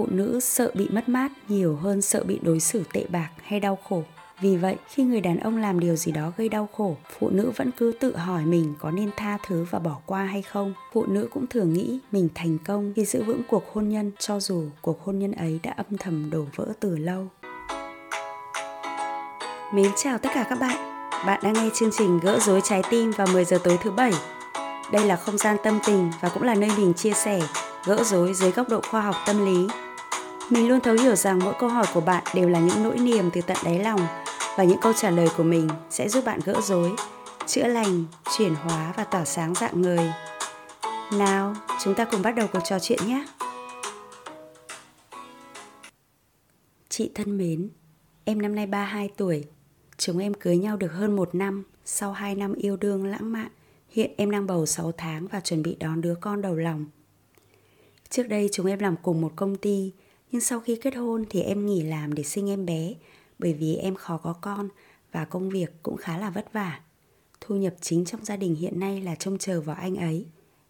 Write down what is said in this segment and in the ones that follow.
phụ nữ sợ bị mất mát nhiều hơn sợ bị đối xử tệ bạc hay đau khổ. Vì vậy, khi người đàn ông làm điều gì đó gây đau khổ, phụ nữ vẫn cứ tự hỏi mình có nên tha thứ và bỏ qua hay không. Phụ nữ cũng thường nghĩ mình thành công khi giữ vững cuộc hôn nhân, cho dù cuộc hôn nhân ấy đã âm thầm đổ vỡ từ lâu. Mến chào tất cả các bạn. Bạn đang nghe chương trình Gỡ rối trái tim vào 10 giờ tối thứ bảy. Đây là không gian tâm tình và cũng là nơi mình chia sẻ, gỡ rối dưới góc độ khoa học tâm lý mình luôn thấu hiểu rằng mỗi câu hỏi của bạn đều là những nỗi niềm từ tận đáy lòng và những câu trả lời của mình sẽ giúp bạn gỡ rối, chữa lành, chuyển hóa và tỏa sáng dạng người. Nào, chúng ta cùng bắt đầu cuộc trò chuyện nhé. Chị thân mến, em năm nay 32 tuổi. Chúng em cưới nhau được hơn một năm sau 2 năm yêu đương lãng mạn. Hiện em đang bầu 6 tháng và chuẩn bị đón đứa con đầu lòng. Trước đây chúng em làm cùng một công ty, nhưng sau khi kết hôn thì em nghỉ làm để sinh em bé bởi vì em khó có con và công việc cũng khá là vất vả. Thu nhập chính trong gia đình hiện nay là trông chờ vào anh ấy.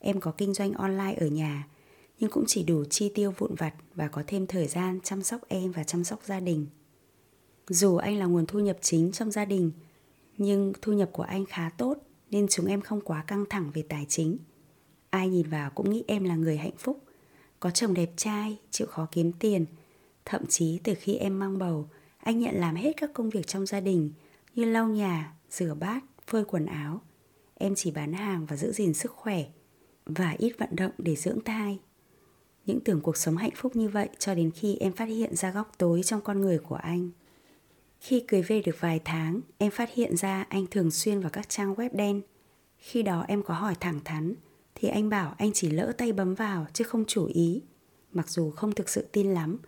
Em có kinh doanh online ở nhà, nhưng cũng chỉ đủ chi tiêu vụn vặt và có thêm thời gian chăm sóc em và chăm sóc gia đình. Dù anh là nguồn thu nhập chính trong gia đình, nhưng thu nhập của anh khá tốt nên chúng em không quá căng thẳng về tài chính. Ai nhìn vào cũng nghĩ em là người hạnh phúc, có chồng đẹp trai, chịu khó kiếm tiền. Thậm chí từ khi em mang bầu, anh nhận làm hết các công việc trong gia đình như lau nhà, rửa bát, phơi quần áo. Em chỉ bán hàng và giữ gìn sức khỏe và ít vận động để dưỡng thai. Những tưởng cuộc sống hạnh phúc như vậy cho đến khi em phát hiện ra góc tối trong con người của anh. Khi cưới về được vài tháng, em phát hiện ra anh thường xuyên vào các trang web đen. Khi đó em có hỏi thẳng thắn, thì anh bảo anh chỉ lỡ tay bấm vào chứ không chủ ý. Mặc dù không thực sự tin lắm,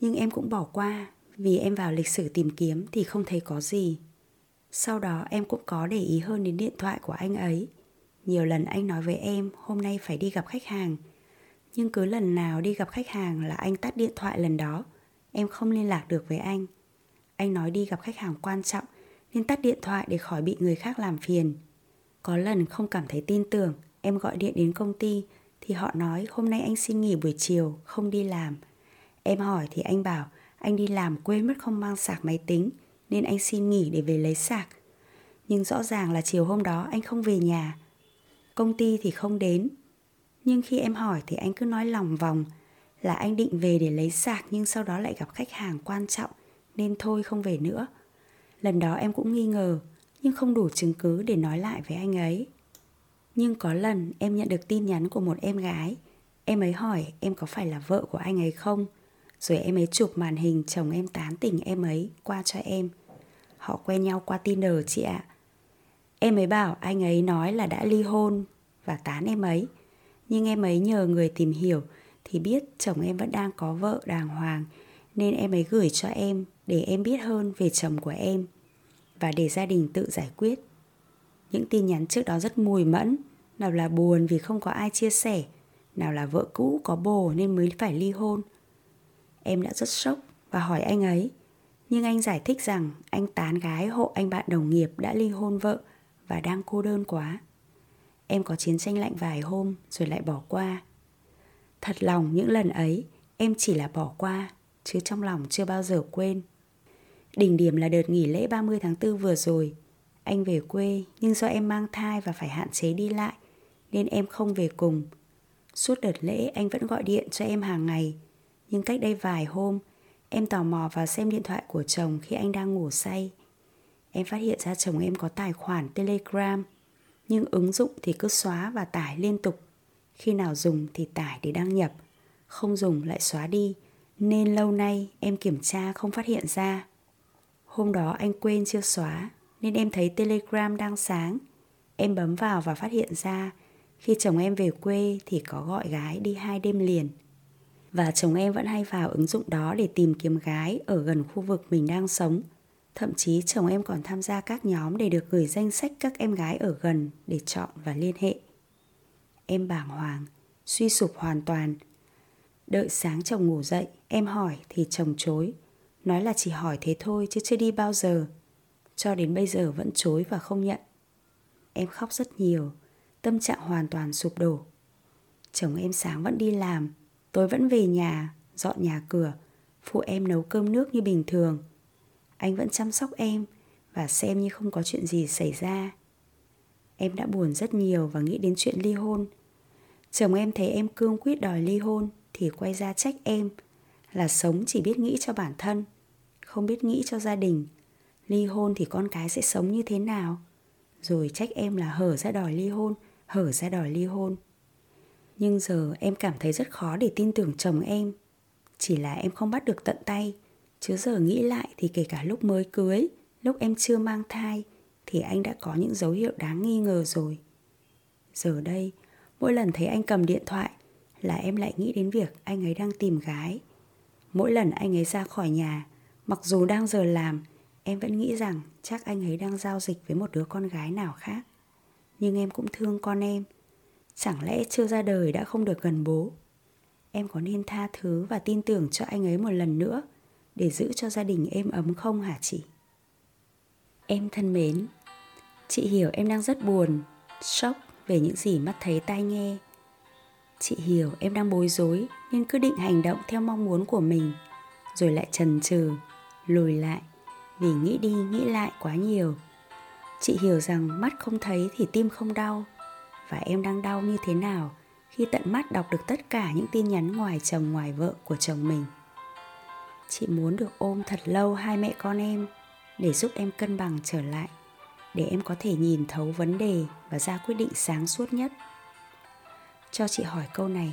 nhưng em cũng bỏ qua vì em vào lịch sử tìm kiếm thì không thấy có gì. Sau đó em cũng có để ý hơn đến điện thoại của anh ấy. Nhiều lần anh nói với em hôm nay phải đi gặp khách hàng. Nhưng cứ lần nào đi gặp khách hàng là anh tắt điện thoại lần đó. Em không liên lạc được với anh. Anh nói đi gặp khách hàng quan trọng nên tắt điện thoại để khỏi bị người khác làm phiền. Có lần không cảm thấy tin tưởng, em gọi điện đến công ty thì họ nói hôm nay anh xin nghỉ buổi chiều, không đi làm. Em hỏi thì anh bảo anh đi làm quên mất không mang sạc máy tính nên anh xin nghỉ để về lấy sạc. Nhưng rõ ràng là chiều hôm đó anh không về nhà. Công ty thì không đến. Nhưng khi em hỏi thì anh cứ nói lòng vòng là anh định về để lấy sạc nhưng sau đó lại gặp khách hàng quan trọng nên thôi không về nữa. Lần đó em cũng nghi ngờ nhưng không đủ chứng cứ để nói lại với anh ấy. Nhưng có lần em nhận được tin nhắn của một em gái. Em ấy hỏi em có phải là vợ của anh ấy không? Rồi em ấy chụp màn hình chồng em tán tỉnh em ấy qua cho em. Họ quen nhau qua Tinder, chị ạ. Em ấy bảo anh ấy nói là đã ly hôn và tán em ấy. Nhưng em ấy nhờ người tìm hiểu thì biết chồng em vẫn đang có vợ đàng hoàng, nên em ấy gửi cho em để em biết hơn về chồng của em và để gia đình tự giải quyết. Những tin nhắn trước đó rất mùi mẫn, nào là buồn vì không có ai chia sẻ, nào là vợ cũ có bồ nên mới phải ly hôn. Em đã rất sốc và hỏi anh ấy, nhưng anh giải thích rằng anh tán gái hộ anh bạn đồng nghiệp đã ly hôn vợ và đang cô đơn quá. Em có chiến tranh lạnh vài hôm rồi lại bỏ qua. Thật lòng những lần ấy em chỉ là bỏ qua, chứ trong lòng chưa bao giờ quên. Đỉnh điểm là đợt nghỉ lễ 30 tháng 4 vừa rồi. Anh về quê nhưng do em mang thai và phải hạn chế đi lại nên em không về cùng. Suốt đợt lễ anh vẫn gọi điện cho em hàng ngày nhưng cách đây vài hôm em tò mò vào xem điện thoại của chồng khi anh đang ngủ say. Em phát hiện ra chồng em có tài khoản Telegram nhưng ứng dụng thì cứ xóa và tải liên tục. Khi nào dùng thì tải để đăng nhập, không dùng lại xóa đi nên lâu nay em kiểm tra không phát hiện ra. Hôm đó anh quên chưa xóa nên em thấy Telegram đang sáng. Em bấm vào và phát hiện ra khi chồng em về quê thì có gọi gái đi hai đêm liền. Và chồng em vẫn hay vào ứng dụng đó để tìm kiếm gái ở gần khu vực mình đang sống. Thậm chí chồng em còn tham gia các nhóm để được gửi danh sách các em gái ở gần để chọn và liên hệ. Em bàng hoàng, suy sụp hoàn toàn. Đợi sáng chồng ngủ dậy, em hỏi thì chồng chối. Nói là chỉ hỏi thế thôi chứ chưa đi bao giờ. Cho đến bây giờ vẫn chối và không nhận. Em khóc rất nhiều, tâm trạng hoàn toàn sụp đổ. Chồng em sáng vẫn đi làm, tối vẫn về nhà, dọn nhà cửa, phụ em nấu cơm nước như bình thường. Anh vẫn chăm sóc em và xem như không có chuyện gì xảy ra. Em đã buồn rất nhiều và nghĩ đến chuyện ly hôn. Chồng em thấy em cương quyết đòi ly hôn thì quay ra trách em là sống chỉ biết nghĩ cho bản thân, không biết nghĩ cho gia đình. Ly hôn thì con cái sẽ sống như thế nào? Rồi trách em là hở ra đòi ly hôn, hở ra đòi ly hôn. Nhưng giờ em cảm thấy rất khó để tin tưởng chồng em. Chỉ là em không bắt được tận tay. Chứ giờ nghĩ lại thì kể cả lúc mới cưới, lúc em chưa mang thai, thì anh đã có những dấu hiệu đáng nghi ngờ rồi. Giờ đây, mỗi lần thấy anh cầm điện thoại là em lại nghĩ đến việc anh ấy đang tìm gái. Mỗi lần anh ấy ra khỏi nhà, mặc dù đang giờ làm, em vẫn nghĩ rằng chắc anh ấy đang giao dịch với một đứa con gái nào khác. Nhưng em cũng thương con em, Chẳng lẽ chưa ra đời đã không được gần bố Em có nên tha thứ và tin tưởng cho anh ấy một lần nữa Để giữ cho gia đình êm ấm không hả chị? Em thân mến Chị hiểu em đang rất buồn Sốc về những gì mắt thấy tai nghe Chị hiểu em đang bối rối Nên cứ định hành động theo mong muốn của mình Rồi lại chần chừ Lùi lại vì nghĩ đi nghĩ lại quá nhiều. Chị hiểu rằng mắt không thấy thì tim không đau. Và em đang đau như thế nào khi tận mắt đọc được tất cả những tin nhắn ngoài chồng ngoài vợ của chồng mình? Chị muốn được ôm thật lâu hai mẹ con em để giúp em cân bằng trở lại, để em có thể nhìn thấu vấn đề và ra quyết định sáng suốt nhất. Cho chị hỏi câu này,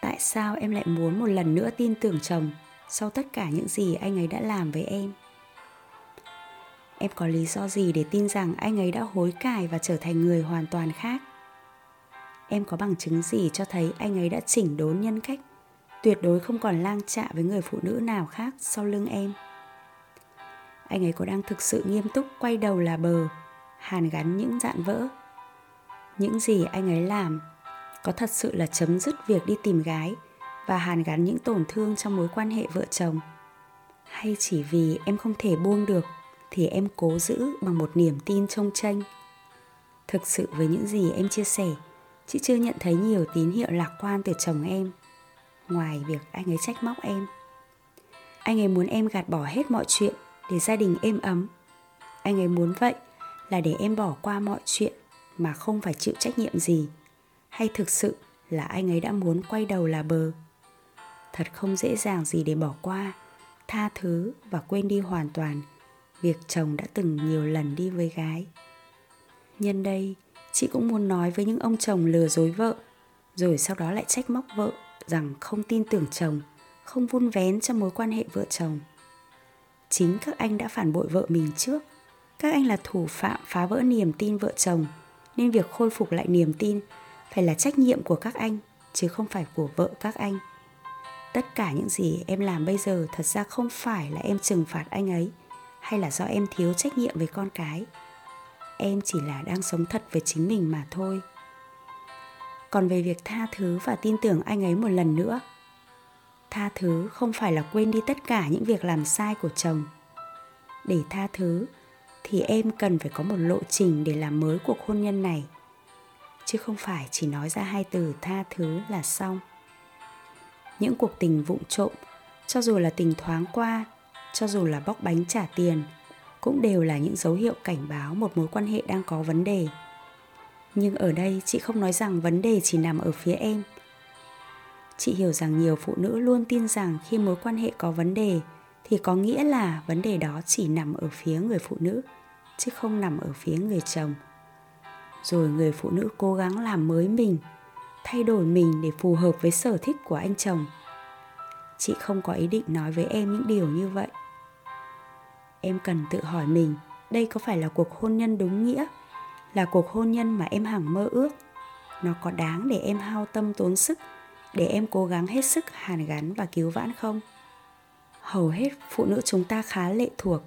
tại sao em lại muốn một lần nữa tin tưởng chồng sau tất cả những gì anh ấy đã làm với em? Em có lý do gì để tin rằng anh ấy đã hối cải và trở thành người hoàn toàn khác? Em có bằng chứng gì cho thấy anh ấy đã chỉnh đốn nhân cách, tuyệt đối không còn lang trạ với người phụ nữ nào khác sau lưng em? Anh ấy có đang thực sự nghiêm túc quay đầu là bờ, hàn gắn những dạn vỡ? Những gì anh ấy làm có thật sự là chấm dứt việc đi tìm gái và hàn gắn những tổn thương trong mối quan hệ vợ chồng? Hay chỉ vì em không thể buông được? Thì em cố giữ bằng một niềm tin trông tranh. Thực sự với những gì em chia sẻ, chị chưa nhận thấy nhiều tín hiệu lạc quan từ chồng em, ngoài việc anh ấy trách móc em. Anh ấy muốn em gạt bỏ hết mọi chuyện để gia đình êm ấm. Anh ấy muốn vậy là để em bỏ qua mọi chuyện mà không phải chịu trách nhiệm gì, hay thực sự là anh ấy đã muốn quay đầu là bờ. Thật không dễ dàng gì để bỏ qua, tha thứ và quên đi hoàn toàn việc chồng đã từng nhiều lần đi với gái. Nhân đây, chị cũng muốn nói với những ông chồng lừa dối vợ, rồi sau đó lại trách móc vợ rằng không tin tưởng chồng, không vun vén cho mối quan hệ vợ chồng. Chính các anh đã phản bội vợ mình trước. Các anh là thủ phạm phá vỡ niềm tin vợ chồng, nên việc khôi phục lại niềm tin phải là trách nhiệm của các anh, chứ không phải của vợ các anh. Tất cả những gì em làm bây giờ thật ra không phải là em trừng phạt anh ấy hay là do em thiếu trách nhiệm với con cái? Em chỉ là đang sống thật với chính mình mà thôi. Còn về việc tha thứ và tin tưởng anh ấy một lần nữa, tha thứ không phải là quên đi tất cả những việc làm sai của chồng. Để tha thứ thì em cần phải có một lộ trình để làm mới cuộc hôn nhân này, chứ không phải chỉ nói ra hai từ tha thứ là xong. Những cuộc tình vụng trộm, cho dù là tình thoáng qua cho dù là bóc bánh trả tiền, cũng đều là những dấu hiệu cảnh báo một mối quan hệ đang có vấn đề. Nhưng ở đây chị không nói rằng vấn đề chỉ nằm ở phía em. Chị hiểu rằng nhiều phụ nữ luôn tin rằng khi mối quan hệ có vấn đề thì có nghĩa là vấn đề đó chỉ nằm ở phía người phụ nữ, chứ không nằm ở phía người chồng. Rồi người phụ nữ cố gắng làm mới mình, thay đổi mình để phù hợp với sở thích của anh chồng. Chị không có ý định nói với em những điều như vậy em cần tự hỏi mình, đây có phải là cuộc hôn nhân đúng nghĩa? Là cuộc hôn nhân mà em hằng mơ ước. Nó có đáng để em hao tâm tốn sức, để em cố gắng hết sức hàn gắn và cứu vãn không? Hầu hết phụ nữ chúng ta khá lệ thuộc,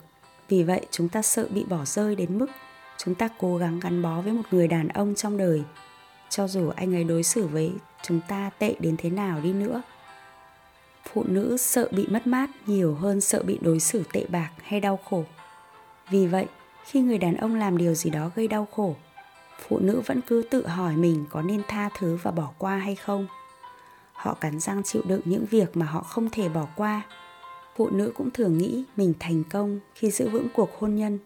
vì vậy chúng ta sợ bị bỏ rơi đến mức chúng ta cố gắng gắn bó với một người đàn ông trong đời. Cho dù anh ấy đối xử với chúng ta tệ đến thế nào đi nữa phụ nữ sợ bị mất mát nhiều hơn sợ bị đối xử tệ bạc hay đau khổ. Vì vậy, khi người đàn ông làm điều gì đó gây đau khổ, phụ nữ vẫn cứ tự hỏi mình có nên tha thứ và bỏ qua hay không. Họ cắn răng chịu đựng những việc mà họ không thể bỏ qua. Phụ nữ cũng thường nghĩ mình thành công khi giữ vững cuộc hôn nhân,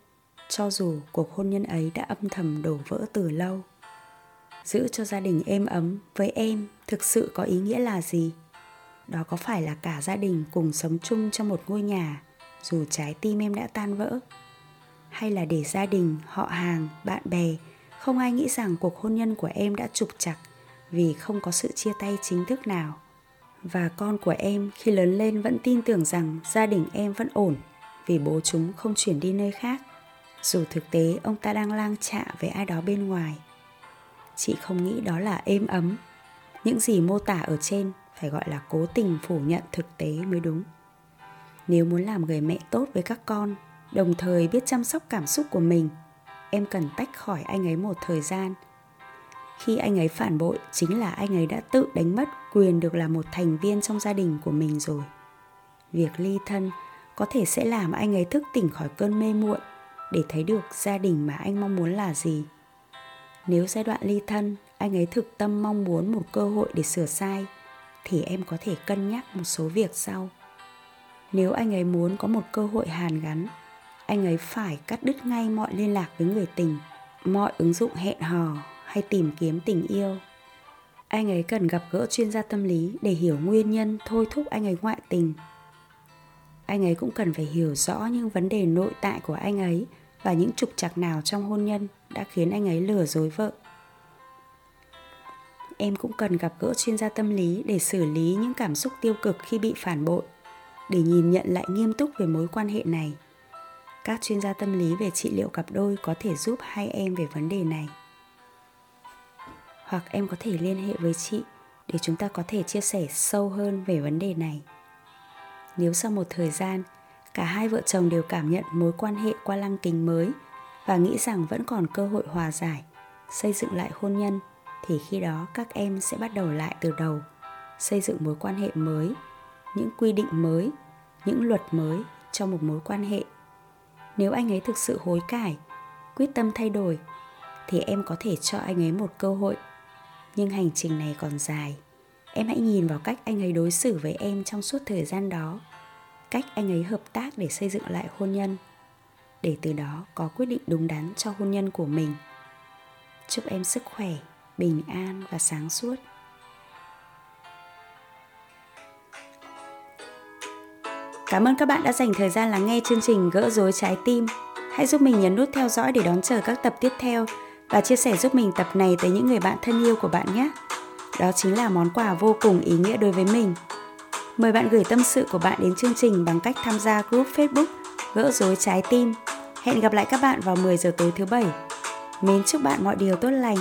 cho dù cuộc hôn nhân ấy đã âm thầm đổ vỡ từ lâu. Giữ cho gia đình êm ấm với em thực sự có ý nghĩa là gì? Đó có phải là cả gia đình cùng sống chung trong một ngôi nhà, dù trái tim em đã tan vỡ? Hay là để gia đình, họ hàng, bạn bè, không ai nghĩ rằng cuộc hôn nhân của em đã trục chặt vì không có sự chia tay chính thức nào? Và con của em khi lớn lên vẫn tin tưởng rằng gia đình em vẫn ổn vì bố chúng không chuyển đi nơi khác. Dù thực tế ông ta đang lang trạ với ai đó bên ngoài, chị không nghĩ đó là êm ấm. Những gì mô tả ở trên phải gọi là cố tình phủ nhận thực tế mới đúng. Nếu muốn làm người mẹ tốt với các con, đồng thời biết chăm sóc cảm xúc của mình, em cần tách khỏi anh ấy một thời gian. Khi anh ấy phản bội, chính là anh ấy đã tự đánh mất quyền được là một thành viên trong gia đình của mình rồi. Việc ly thân có thể sẽ làm anh ấy thức tỉnh khỏi cơn mê muội để thấy được gia đình mà anh mong muốn là gì. Nếu giai đoạn ly thân, anh ấy thực tâm mong muốn một cơ hội để sửa sai thì em có thể cân nhắc một số việc sau. Nếu anh ấy muốn có một cơ hội hàn gắn, anh ấy phải cắt đứt ngay mọi liên lạc với người tình, mọi ứng dụng hẹn hò hay tìm kiếm tình yêu. Anh ấy cần gặp gỡ chuyên gia tâm lý để hiểu nguyên nhân thôi thúc anh ấy ngoại tình. Anh ấy cũng cần phải hiểu rõ những vấn đề nội tại của anh ấy và những trục trặc nào trong hôn nhân đã khiến anh ấy lừa dối vợ em cũng cần gặp gỡ chuyên gia tâm lý để xử lý những cảm xúc tiêu cực khi bị phản bội, để nhìn nhận lại nghiêm túc về mối quan hệ này. Các chuyên gia tâm lý về trị liệu cặp đôi có thể giúp hai em về vấn đề này. Hoặc em có thể liên hệ với chị để chúng ta có thể chia sẻ sâu hơn về vấn đề này. Nếu sau một thời gian, cả hai vợ chồng đều cảm nhận mối quan hệ qua lăng kính mới và nghĩ rằng vẫn còn cơ hội hòa giải, xây dựng lại hôn nhân thì khi đó các em sẽ bắt đầu lại từ đầu, xây dựng mối quan hệ mới, những quy định mới, những luật mới cho một mối quan hệ. Nếu anh ấy thực sự hối cải, quyết tâm thay đổi, thì em có thể cho anh ấy một cơ hội. Nhưng hành trình này còn dài. Em hãy nhìn vào cách anh ấy đối xử với em trong suốt thời gian đó, cách anh ấy hợp tác để xây dựng lại hôn nhân, để từ đó có quyết định đúng đắn cho hôn nhân của mình. Chúc em sức khỏe bình an và sáng suốt Cảm ơn các bạn đã dành thời gian lắng nghe chương trình Gỡ rối trái tim. Hãy giúp mình nhấn nút theo dõi để đón chờ các tập tiếp theo và chia sẻ giúp mình tập này tới những người bạn thân yêu của bạn nhé. Đó chính là món quà vô cùng ý nghĩa đối với mình. Mời bạn gửi tâm sự của bạn đến chương trình bằng cách tham gia group Facebook Gỡ rối trái tim. Hẹn gặp lại các bạn vào 10 giờ tối thứ bảy. Mến chúc bạn mọi điều tốt lành